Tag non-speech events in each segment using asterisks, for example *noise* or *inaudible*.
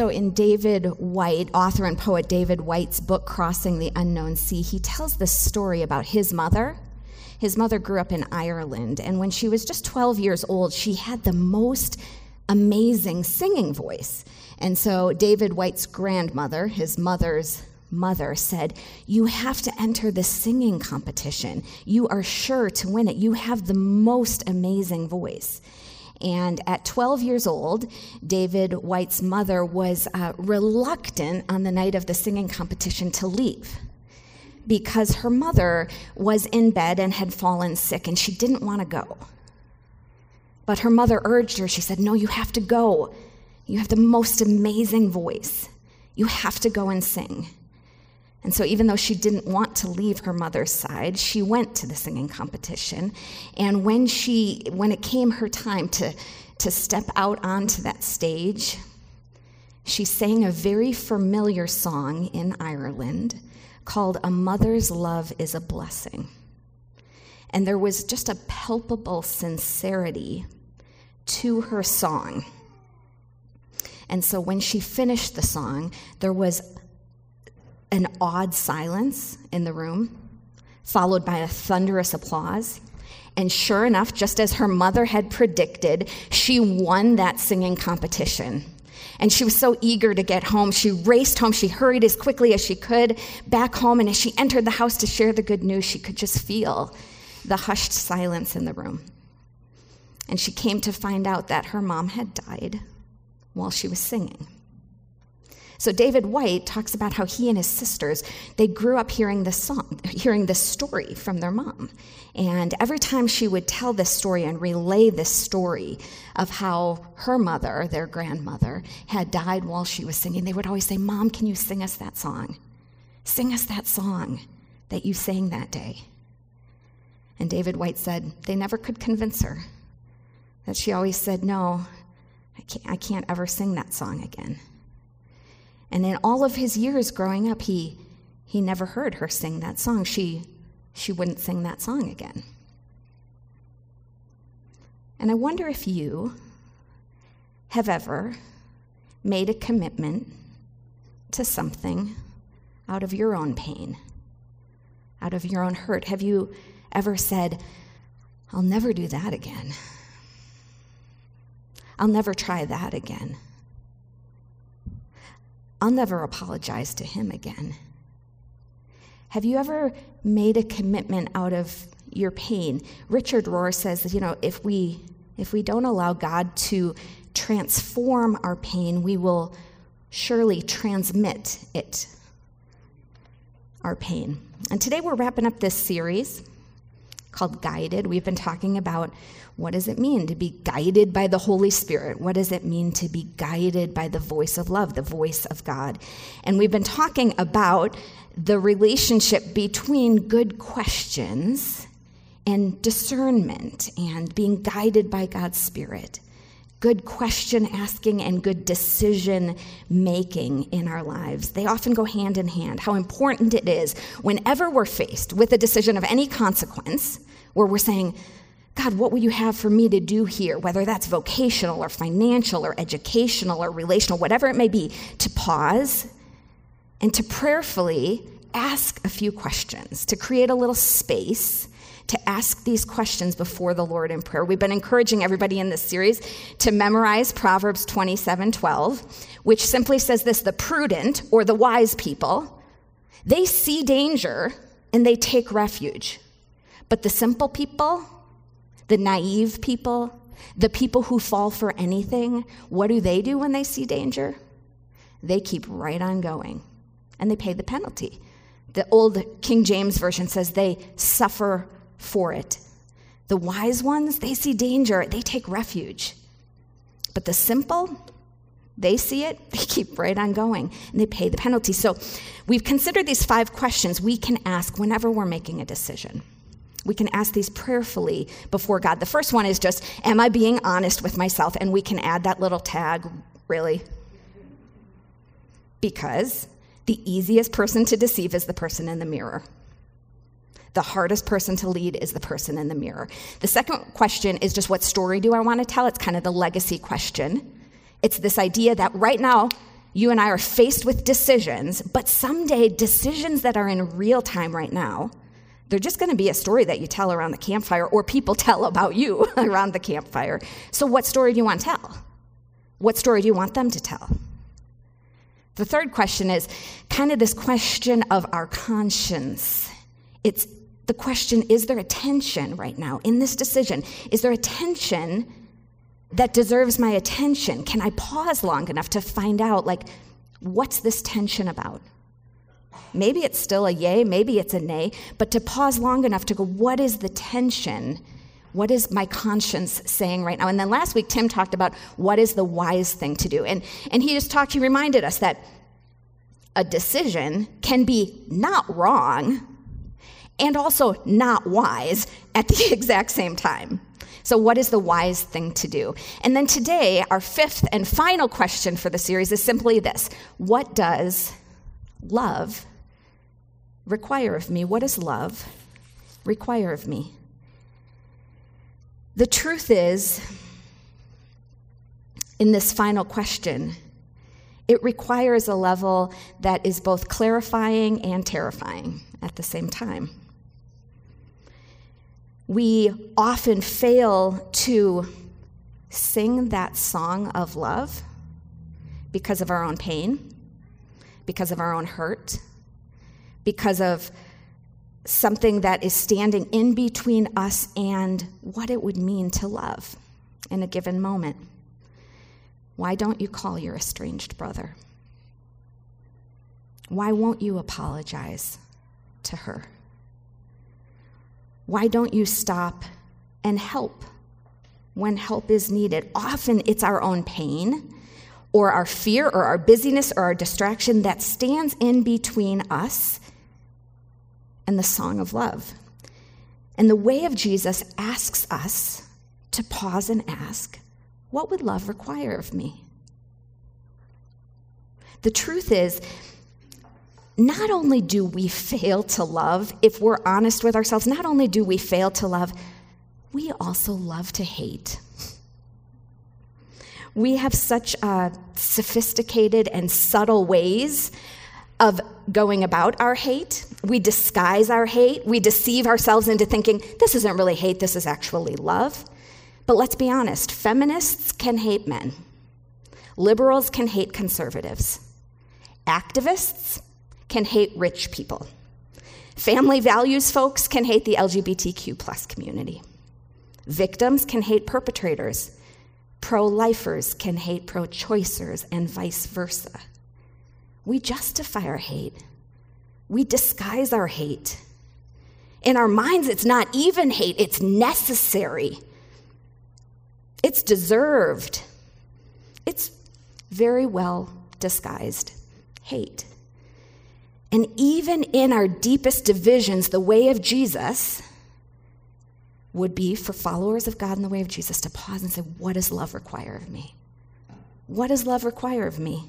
So, in David Whyte, author and poet David Whyte's book, Crossing the Unknown Sea, he tells this story about his mother. His mother grew up in Ireland, and when she was just 12 years old, she had the most amazing singing voice. And so, David Whyte's grandmother, his mother's mother, said, You have to enter the singing competition. You are sure to win it. You have the most amazing voice. And at 12 years old, David Whyte's mother was uh, reluctant on the night of the singing competition to leave because her mother was in bed and had fallen sick and she didn't want to go. But her mother urged her. She said, No, you have to go. You have the most amazing voice. You have to go and sing. And so, even though she didn't want to leave her mother's side, she went to the singing competition. And when, she, when it came her time to, to step out onto that stage, she sang a very familiar song in Ireland called A Mother's Love is a Blessing. And there was just a palpable sincerity to her song. And so when she finished the song, there was an odd silence in the room, followed by a thunderous applause. And sure enough, just as her mother had predicted, she won that singing competition. And she was so eager to get home. She raced home. She hurried as quickly as she could back home. And as she entered the house to share the good news, she could just feel the hushed silence in the room. And she came to find out that her mom had died while she was singing. So David Whyte talks about how he and his sisters, they grew up hearing this song, hearing this story from their mom. And every time she would tell this story and relay this story of how her mother, their grandmother, had died while she was singing, they would always say, Mom, can you sing us that song? Sing us that song that you sang that day. And David Whyte said they never could convince her. That she always said, No, I can't, I can't ever sing that song again. And in all of his years growing up, he, he never heard her sing that song. She, she wouldn't sing that song again. And I wonder if you have ever made a commitment to something out of your own pain, out of your own hurt. Have you ever said, I'll never do that again? I'll never try that again. I'll never apologize to him again. Have you ever made a commitment out of your pain? Richard Rohr says that, you know, if we if we don't allow God to transform our pain, we will surely transmit it, our pain. And today we're wrapping up this series called Guided. We've been talking about what does it mean to be guided by the Holy Spirit? What does it mean to be guided by the voice of love, the voice of God? And we've been talking about the relationship between good questions and discernment and being guided by God's Spirit. Good question asking and good decision making in our lives. They often go hand in hand. How important it is whenever we're faced with a decision of any consequence where we're saying, God, what will you have for me to do here? Whether that's vocational or financial or educational or relational, whatever it may be, to pause and to prayerfully ask a few questions, to create a little space to ask these questions before the Lord in prayer. We've been encouraging everybody in this series to memorize Proverbs 27 12, which simply says this the prudent or the wise people, they see danger and they take refuge. But the simple people, the naive people, the people who fall for anything, what do they do when they see danger? They keep right on going and they pay the penalty. The old King James Version says they suffer for it. The wise ones, they see danger, they take refuge. But the simple, they see it, they keep right on going, and they pay the penalty. So we've considered these five questions we can ask whenever we're making a decision. We can ask these prayerfully before God. The first one is just, Am I being honest with myself? And we can add that little tag, really. Because the easiest person to deceive is the person in the mirror. The hardest person to lead is the person in the mirror. The second question is just, What story do I want to tell? It's kind of the legacy question. It's this idea that right now, you and I are faced with decisions, but someday decisions that are in real time right now, they're just going to be a story that you tell around the campfire or people *laughs* tell about you *laughs* around the campfire. So, what story do you want to tell? What story do you want them to tell? The third question is kind of this question of our conscience. It's the question is there a tension right now in this decision? Is there a tension that deserves my attention? Can I pause long enough to find out, like, what's this tension about? Maybe it's still a yay, maybe it's a nay, but to pause long enough to go, what is the tension? What is my conscience saying right now? And then last week, Tim talked about what is the wise thing to do. And, and he just talked, he reminded us that a decision can be not wrong and also not wise at the *laughs* exact same time. So, what is the wise thing to do? And then today, our fifth and final question for the series is simply this What does love require of me? What does love require of me? The truth is, in this final question, it requires a level that is both clarifying and terrifying at the same time we often fail to sing that song of love because of our own pain, because of our own hurt, because of something that is standing in between us and what it would mean to love in a given moment. Why don't you call your estranged brother? Why won't you apologize to her? Why don't you stop and help when help is needed? Often it's our own pain or our fear or our busyness or our distraction that stands in between us and the song of love. And the way of Jesus asks us to pause and ask, What would love require of me? The truth is, not only do we fail to love, if we're honest with ourselves, not only do we fail to love, we also love to hate. We have such uh, sophisticated and subtle ways of going about our hate. We disguise our hate. We deceive ourselves into thinking this isn't really hate, this is actually love. But let's be honest feminists can hate men, liberals can hate conservatives, activists can hate rich people. Family values folks can hate the LGBTQ plus community. Victims can hate perpetrators. Pro lifers can hate pro choicers, and vice versa. We justify our hate, we disguise our hate. In our minds, it's not even hate, it's necessary, it's deserved, it's very well disguised hate. And even in our deepest divisions, the way of Jesus would be for followers of God in the way of Jesus to pause and say, What does love require of me? What does love require of me?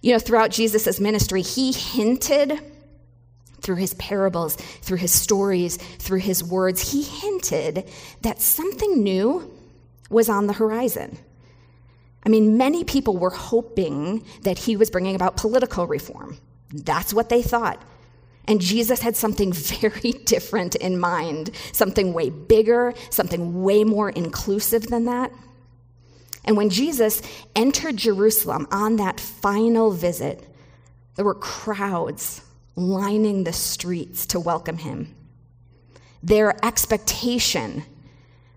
You know, throughout Jesus' ministry, he hinted through his parables, through his stories, through his words, he hinted that something new was on the horizon. I mean, many people were hoping that he was bringing about political reform. That's what they thought. And Jesus had something *laughs* very different in mind, something way bigger, something way more inclusive than that. And when Jesus entered Jerusalem on that final visit, there were crowds lining the streets to welcome him. Their expectation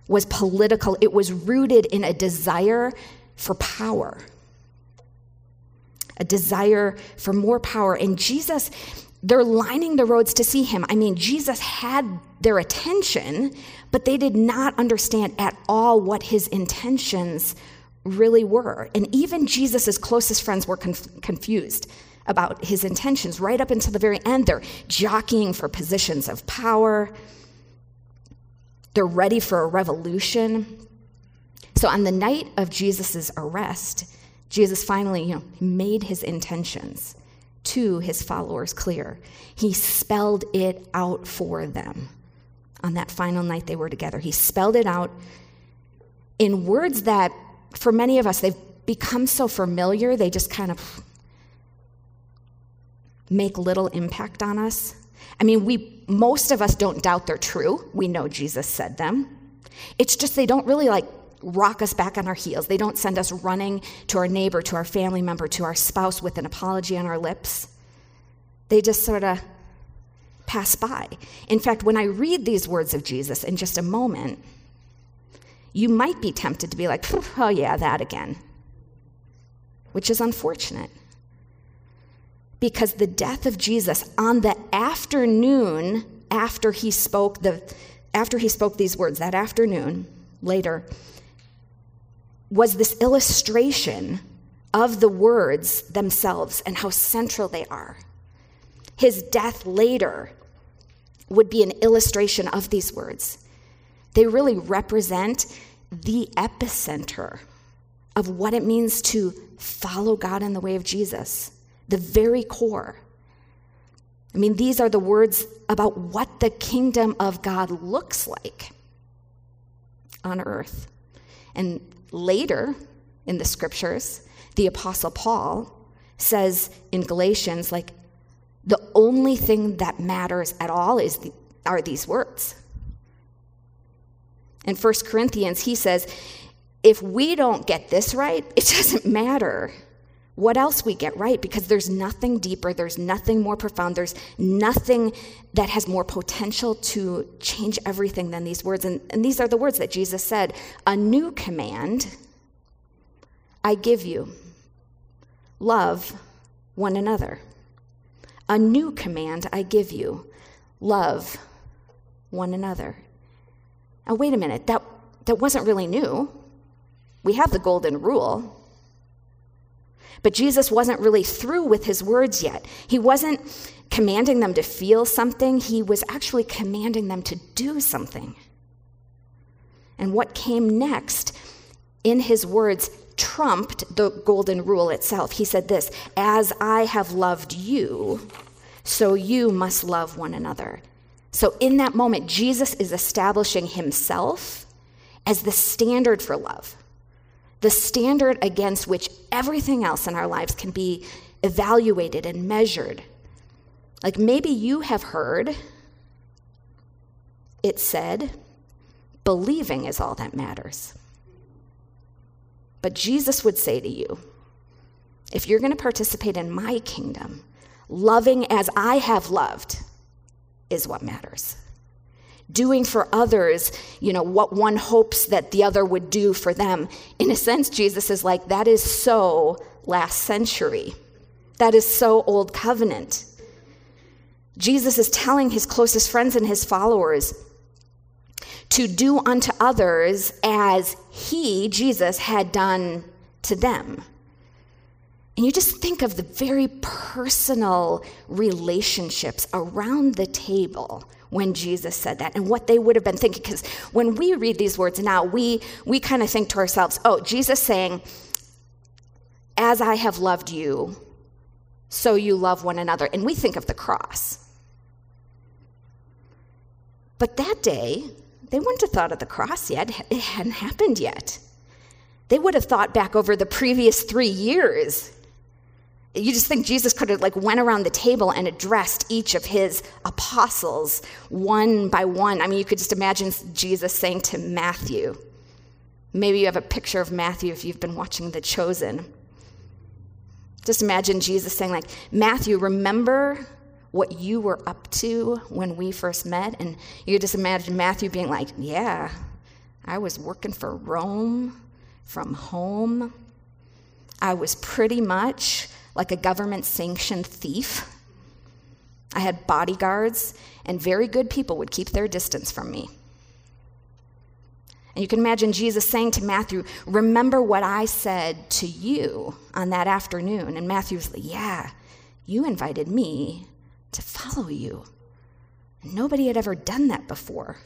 was political, it was rooted in a desire for power, a desire for more power. And Jesus, they're lining the roads to see him. I mean, Jesus had their attention, but they did not understand at all what his intentions really were. And even Jesus' closest friends were conf- confused about his intentions right up until the very end. They're jockeying for positions of power, they're ready for a revolution. So on the night of Jesus' arrest, Jesus finally, you know, made his intentions to his followers clear. He spelled it out for them on that final night they were together. He spelled it out in words that, for many of us, they've become so familiar, they just kind of make little impact on us. I mean, we most of us don't doubt they're true. We know Jesus said them. It's just they don't really like rock us back on our heels. They don't send us running to our neighbor, to our family member, to our spouse with an apology on our lips. They just sort of pass by. In fact, when I read these words of Jesus in just a moment, you might be tempted to be like, oh, yeah, that again, which is unfortunate. Because the death of Jesus on the afternoon after he spoke the after he spoke these words that afternoon later was this illustration of the words themselves and how central they are. His death later would be an illustration of these words. They really represent the epicenter of what it means to follow God in the way of Jesus, the very core. I mean, these are the words about what the kingdom of God looks like on earth. And later in the scriptures, the Apostle Paul says in Galatians, like, the only thing that matters at all is the, are these words. In 1 Corinthians, he says, if we don't get this right, it *laughs* doesn't matter what else we get right because there's nothing deeper, there's nothing more profound, there's nothing that has more potential to change everything than these words. And, and these are the words that Jesus said A new command I give you love one another. A new command I give you love one another. Now, wait a minute, that, that wasn't really new. We have the golden rule. But Jesus wasn't really through with his words yet. He wasn't commanding them to feel something, he was actually commanding them to do something. And what came next in his words trumped the golden rule itself. He said this As I have loved you, so you must love one another. So, in that moment, Jesus is establishing himself as the standard for love, the standard against which everything else in our lives can be evaluated and measured. Like maybe you have heard it said, believing is all that matters. But Jesus would say to you, if you're going to participate in my kingdom, loving as I have loved is what matters. Doing for others, you know, what one hopes that the other would do for them. In a sense, Jesus is like, that is so last century. That is so old covenant. Jesus is telling his closest friends and his followers to do unto others as he, Jesus, had done to them. And you just think of the very personal relationships around the table when Jesus said that and what they would have been thinking. Because when we read these words now, we, we kind of think to ourselves, oh, Jesus saying, as I have loved you, so you love one another. And we think of the cross. But that day, they wouldn't have thought of the cross yet. It hadn't happened yet. They would have thought back over the previous three years. You just think Jesus could have like went around the table and addressed each of his apostles one by one. I mean, you could just imagine Jesus saying to Matthew. Maybe you have a picture of Matthew if you've been watching The Chosen. Just imagine Jesus saying, like, Matthew, remember what you were up to when we first met. And you just imagine Matthew being like, Yeah, I was working for Rome from home. I was pretty much like a government sanctioned thief. I had bodyguards, and very good people would keep their distance from me. And you can imagine Jesus saying to Matthew, Remember what I said to you on that afternoon. And Matthew's like, Yeah, you invited me to follow you. And nobody had ever done that before.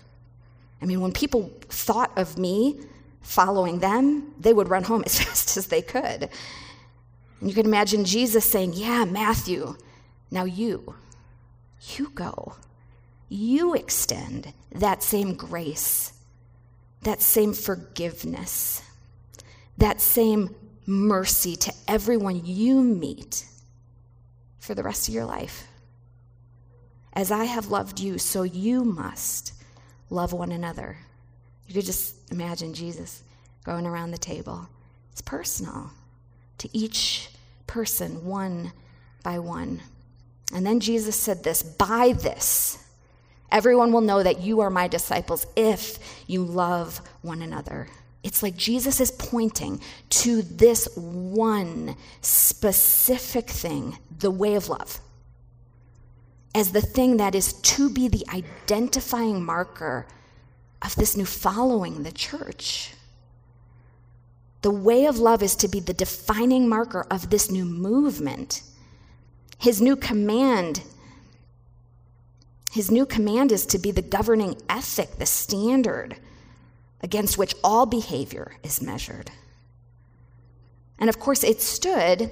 I mean, when people thought of me following them, they would run home *laughs* as fast as they could. And you can imagine Jesus saying, Yeah, Matthew, now you, you go. You extend that same grace, that same forgiveness, that same mercy to everyone you meet for the rest of your life. As I have loved you, so you must love one another. You could just imagine Jesus going around the table. It's personal to each person, one by one. And then Jesus said this By this, everyone will know that you are my disciples if you love one another. It's like Jesus is pointing to this one specific thing, the way of love, as the thing that is to be the identifying marker of this new following, the church. The way of love is to be the defining marker of this new movement. His new command his new command is to be the governing ethic, the standard against which all behavior is measured. And of course, it stood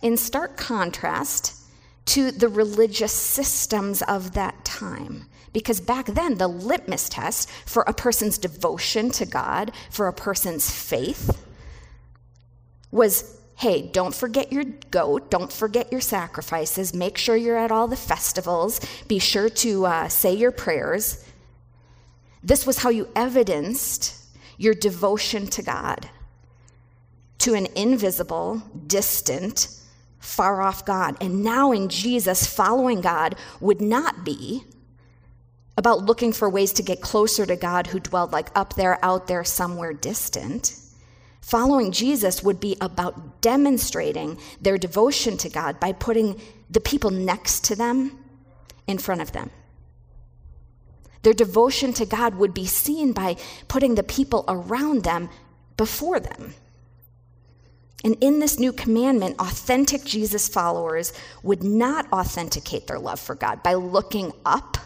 in stark contrast to the religious systems of that time. Because back then, the litmus test for a person's devotion to God, for a person's faith, was hey, don't forget your goat, don't forget your sacrifices, make sure you're at all the festivals, be sure to uh, say your prayers. This was how you evidenced your devotion to God, to an invisible, distant, far off God. And now in Jesus, following God would not be about looking for ways to get closer to God who dwelled like up there, out there, somewhere distant. Following Jesus would be about demonstrating their devotion to God by putting the people next to them in front of them. Their devotion to God would be seen by putting the people around them before them. And in this new commandment, authentic Jesus followers would not authenticate their love for God by looking up.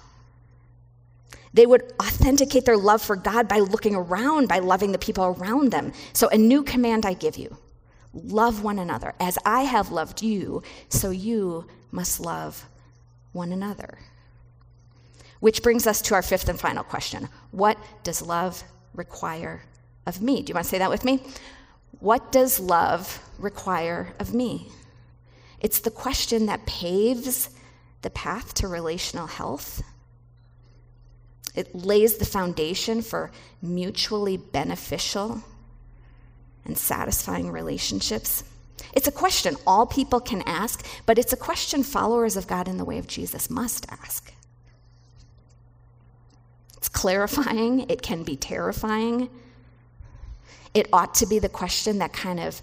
They would authenticate their love for God by looking around, by loving the people around them. So, a new command I give you love one another. As I have loved you, so you must love one another. Which brings us to our fifth and final question What does love require of me? Do you want to say that with me? What does love require of me? It's the question that paves the path to relational health. It lays the foundation for mutually beneficial and satisfying relationships. It's a question all people can ask, but it's a question followers of God in the way of Jesus must ask. It's clarifying, it can be terrifying. It ought to be the question that kind of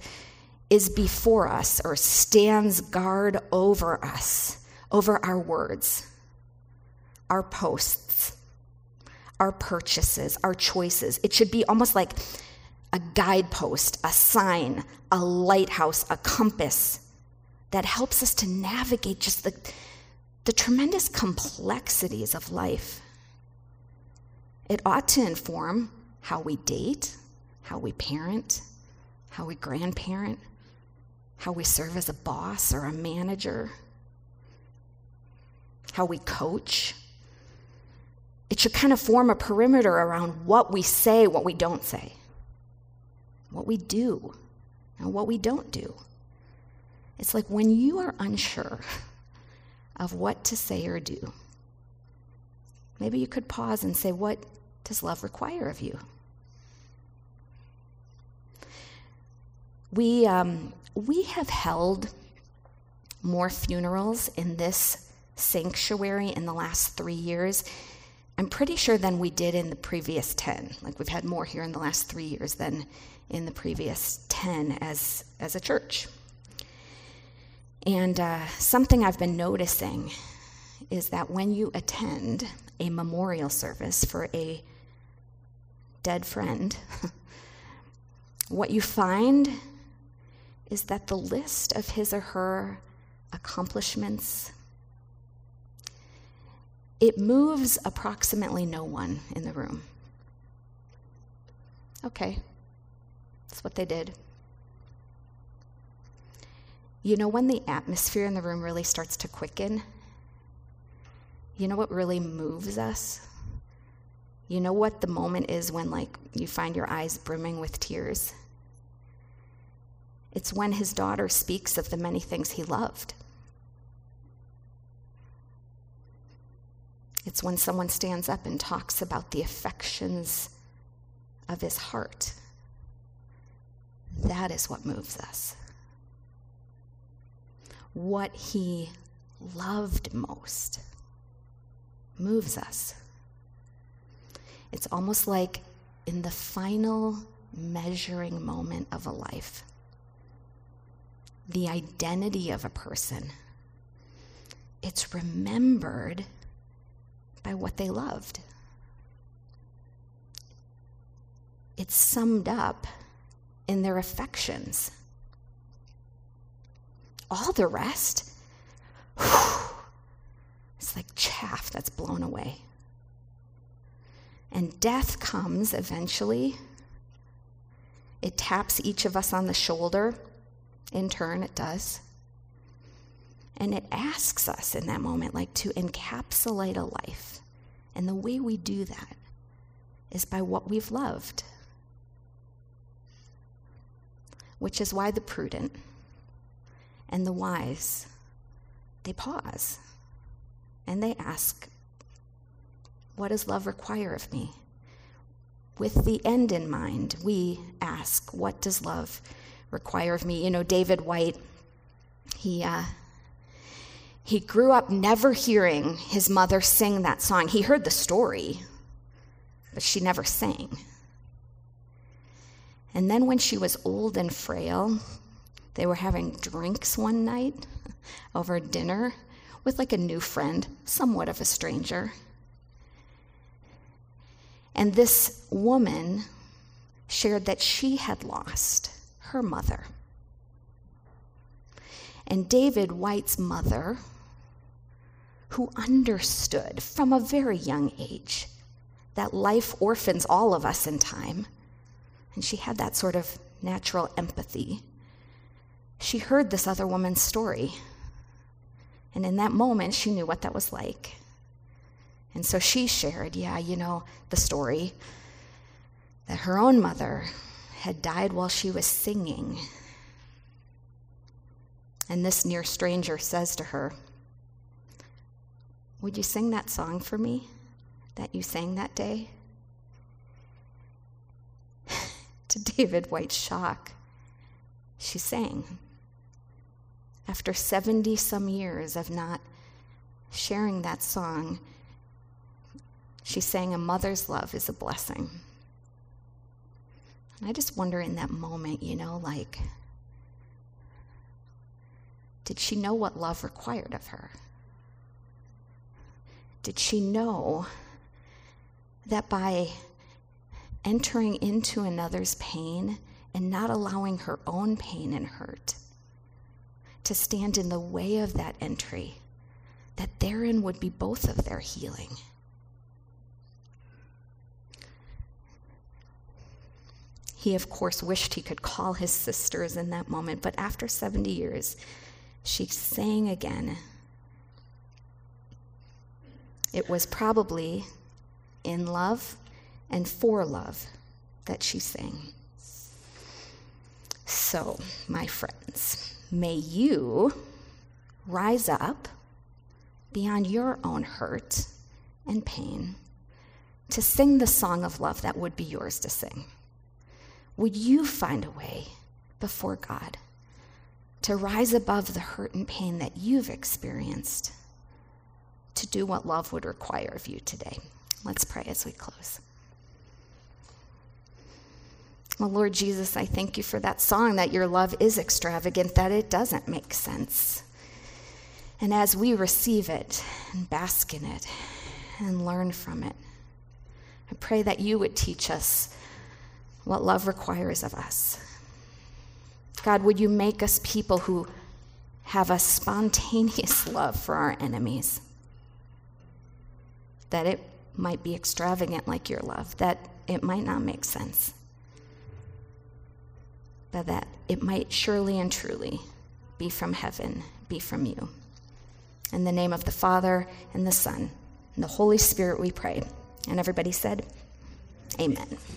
is before us or stands guard over us, over our words, our posts, our purchases, our choices. It should be almost like a guidepost, a sign, a lighthouse, a compass that helps us to navigate just the, the tremendous complexities of life. It ought to inform how we date, how we parent, how we grandparent, how we serve as a boss or a manager, how we coach. It should kind of form a perimeter around what we say, what we don't say, what we do, and what we don't do. It's like when you are unsure of what to say or do, maybe you could pause and say, What does love require of you? We, um, we have held more funerals in this sanctuary in the last three years. I'm pretty sure than we did in the previous 10. Like we've had more here in the last three years than in the previous 10 as, as a church. And uh, something I've been noticing is that when you attend a memorial service for a dead friend, *laughs* what you find is that the list of his or her accomplishments it moves approximately no one in the room. Okay, that's what they did. You know, when the atmosphere in the room really starts to quicken, you know what really moves us? You know what the moment is when, like, you find your eyes brimming with tears? It's when his daughter speaks of the many things he loved. It's when someone stands up and talks about the affections of his heart. That is what moves us. What he loved most moves us. It's almost like in the final measuring moment of a life, the identity of a person, it's remembered by what they loved. It's summed up in their affections. All the rest, whew, it's like chaff that's blown away. And death comes eventually. It taps each of us on the shoulder. In turn, it does. And it asks us in that moment, like, to encapsulate a life. And the way we do that is by what we've loved. Which is why the prudent and the wise, they pause and they ask, What does love require of me? With the end in mind, we ask, What does love require of me? You know, David Whyte, he, uh, he grew up never hearing his mother sing that song. He heard the story, but she never sang. And then when she was old and frail, they were having drinks one night over dinner with like a new friend, somewhat of a stranger. And this woman shared that she had lost her mother. And David Whyte's mother who understood from a very young age that life orphans all of us in time. And she had that sort of natural empathy. She heard this other woman's story. And in that moment, she knew what that was like. And so she shared, yeah, you know, the story that her own mother had died while she was singing. And this near stranger says to her, would you sing that song for me that you sang that day? *laughs* to David Whyte's shock, she sang. After 70 some years of not sharing that song, she sang, A Mother's Love is a Blessing. And I just wonder in that moment, you know, like, did she know what love required of her? Did she know that by entering into another's pain and not allowing her own pain and hurt to stand in the way of that entry, that therein would be both of their healing? He, of course, wished he could call his sisters in that moment, but after 70 years, she sang again it was probably in love and for love that she sang. So, my friends, may you rise up beyond your own hurt and pain to sing the song of love that would be yours to sing. Would you find a way before God to rise above the hurt and pain that you've experienced? to do what love would require of you today. Let's pray as we close. Well, Lord Jesus, I thank you for that song that your love is extravagant, that it doesn't make sense. And as we receive it and bask in it and learn from it, I pray that you would teach us what love requires of us. God, would you make us people who have a spontaneous *laughs* love for our enemies? that it might be extravagant like your love, that it might not make sense, but that it might surely and truly be from heaven, be from you. In the name of the Father, and the Son, and the Holy Spirit, we pray. And everybody said, Amen.